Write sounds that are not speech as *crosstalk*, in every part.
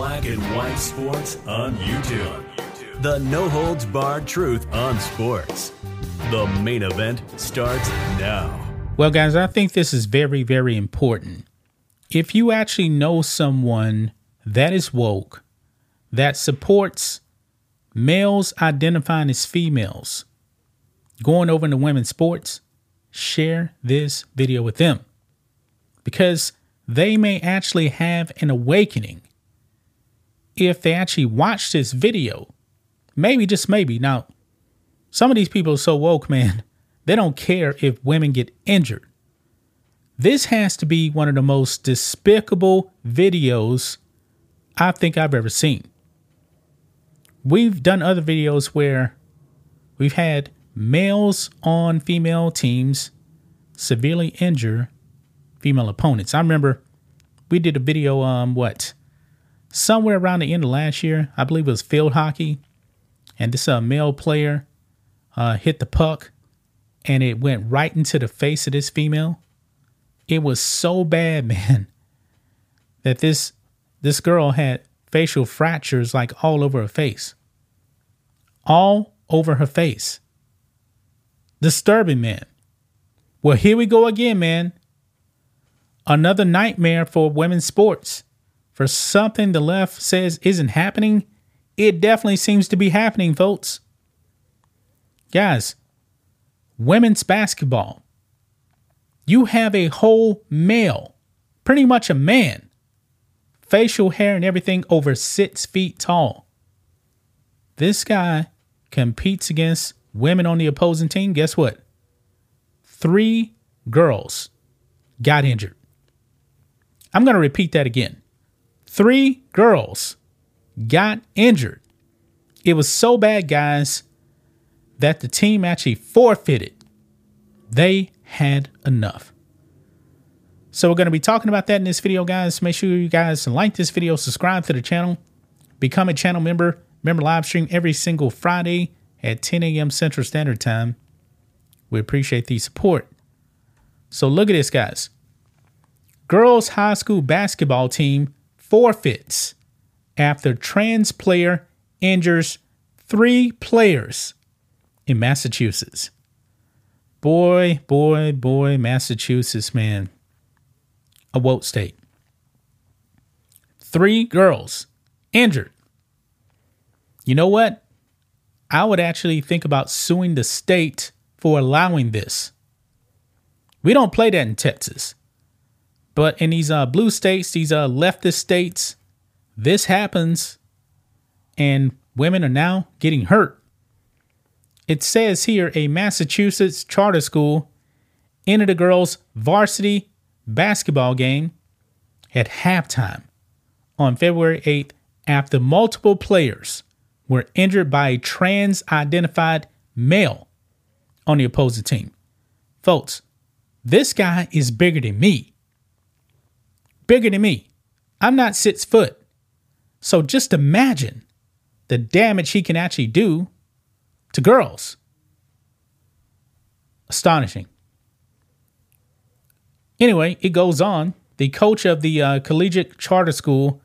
Black and White Sports on YouTube. The no holds barred truth on sports. The main event starts now. Well, guys, I think this is very, very important. If you actually know someone that is woke, that supports males identifying as females, going over into women's sports, share this video with them because they may actually have an awakening if they actually watch this video Maybe, just maybe. Now, some of these people are so woke, man, *laughs* they don't care if women get injured. This has to be one of the most despicable videos I think I've ever seen. We've done other videos where we've had males on female teams severely injure female opponents. I remember we did a video, um, what, somewhere around the end of last year, I believe it was field hockey and this uh, male player uh, hit the puck and it went right into the face of this female. It was so bad, *laughs* man, that this this girl had facial fractures like all over her face. All over her face. Disturbing, man. Well, here we go again, man. Another nightmare for women's sports. For something the left says isn't happening, it definitely seems to be happening, folks. Guys, women's basketball. You have a whole male, pretty much a man, facial hair and everything over six feet tall. This guy competes against women on the opposing team. Guess what? Three girls got injured. I'm going to repeat that again. Three girls got injured. It was so bad, guys, that the team actually forfeited. They had enough. So we're going to be talking about that in this video, guys. Make sure you guys like this video, subscribe to the channel, become a channel member. Remember, live stream every single Friday at 10 a.m. Central Standard Time. We appreciate the support. So look at this, guys. Girls high school basketball team forfeits after trans player injures three players in Massachusetts. Boy, boy, boy, Massachusetts, man. A woke state. Three girls injured. You know what? I would actually think about suing the state for allowing this. We don't play that in Texas. But in these uh, blue states, these uh, leftist states, this happens and women are now getting hurt. It says here a Massachusetts charter school entered a girls' varsity basketball game at halftime on February 8th after multiple players were injured by a trans identified male on the opposing team. Folks, this guy is bigger than me. Bigger than me. I'm not six foot. So just imagine the damage he can actually do to girls. Astonishing. Anyway, it goes on. The coach of the uh, collegiate charter school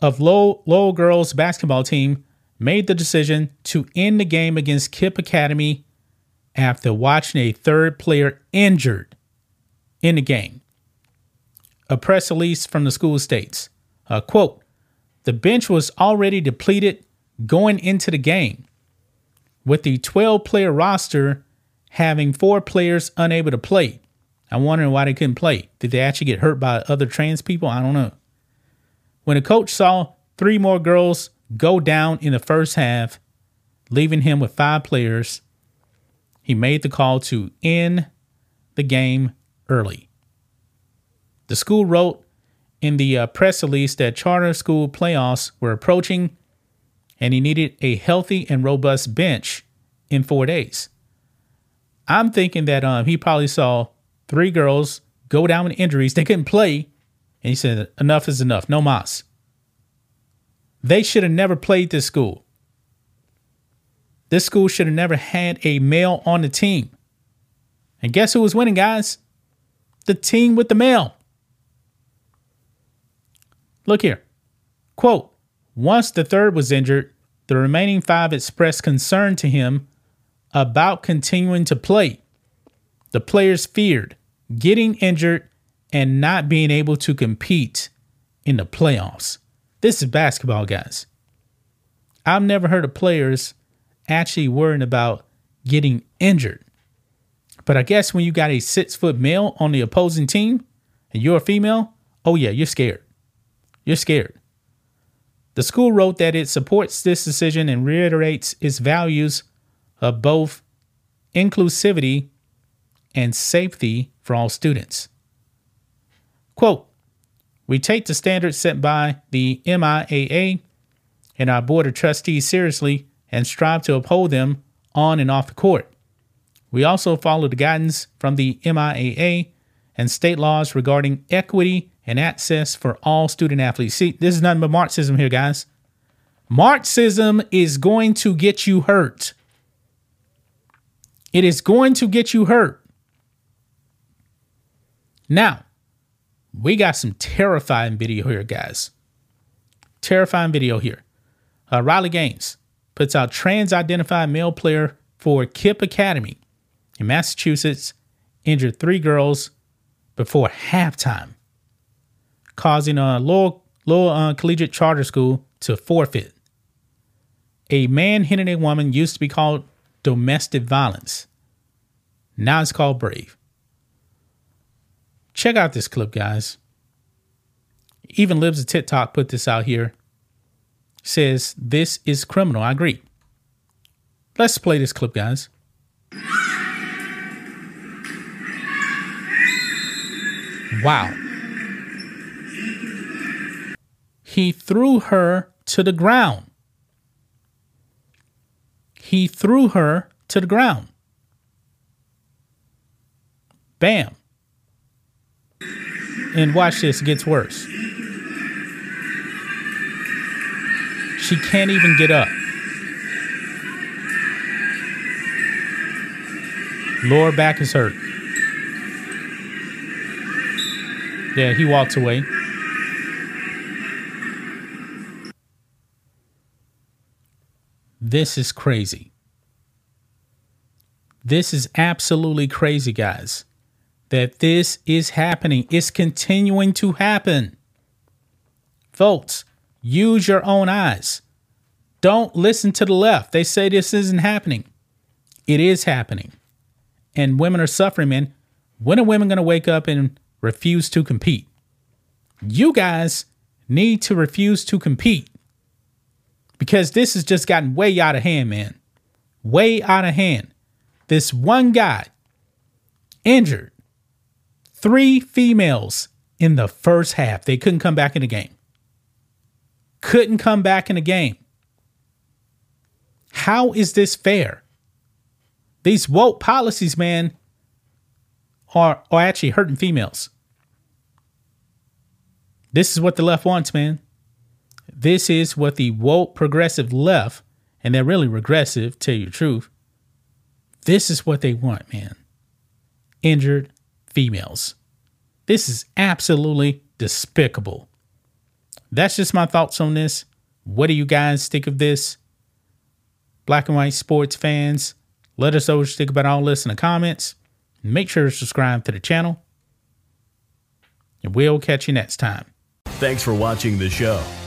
of Lowell, Lowell girls basketball team made the decision to end the game against KIPP Academy after watching a third player injured in the game. A press release from the school states, uh, quote, the bench was already depleted going into the game, with the 12 player roster having four players unable to play. I'm wondering why they couldn't play. Did they actually get hurt by other trans people? I don't know. When the coach saw three more girls go down in the first half, leaving him with five players, he made the call to end the game early. The school wrote in the uh, press release that charter school playoffs were approaching and he needed a healthy and robust bench in four days. I'm thinking that um, he probably saw three girls go down with injuries. They couldn't play. And he said, enough is enough. No mas. They should have never played this school. This school should have never had a male on the team. And guess who was winning, guys? The team with the male. Look here. Quote Once the third was injured, the remaining five expressed concern to him about continuing to play. The players feared getting injured and not being able to compete in the playoffs. This is basketball, guys. I've never heard of players actually worrying about getting injured. But I guess when you got a six foot male on the opposing team and you're a female, oh yeah, you're scared. You're scared. The school wrote that it supports this decision and reiterates its values of both inclusivity and safety for all students. Quote, we take the standards set by the MIAA and our Board of Trustees seriously and strive to uphold them on and off the court. We also follow the guidance from the MIAA and state laws regarding equity and access for all student athletes. See, this is nothing but Marxism here, guys. Marxism is going to get you hurt. It is going to get you hurt. Now, we got some terrifying video here, guys. Terrifying video here. Uh, Riley Gaines puts out trans identified male player for KIPP Academy in Massachusetts injured three girls before halftime causing a Lowell, Lowell uh, collegiate charter school to forfeit. A man hitting a woman used to be called domestic violence. Now it's called brave. Check out this clip, guys. Even Libs of TikTok put this out here. Says this is criminal. I agree. Let's play this clip, guys. Wow. He threw her to the ground. He threw her to the ground. Bam. And watch this, it gets worse. She can't even get up. Lower back is hurt. Yeah, he walks away. This is crazy. This is absolutely crazy, guys. That this is happening. It's continuing to happen. Folks, use your own eyes. Don't listen to the left. They say this isn't happening. It is happening. And women are suffering, man. When are women going to wake up and refuse to compete? You guys need to refuse to compete because this has just gotten way out of hand, man. Way out of hand. This one guy injured three females in the first half. They couldn't come back in the game. Couldn't come back in the game. How is this fair? These woke policies, man, are, are actually hurting females. This is what the left wants, man. This is what the woke progressive left, and they're really regressive, tell you the truth. This is what they want, man. Injured females. This is absolutely despicable. That's just my thoughts on this. What do you guys think of this? Black and white sports fans, let us know what you think about all this in the comments. Make sure to subscribe to the channel. And we'll catch you next time. Thanks for watching the show.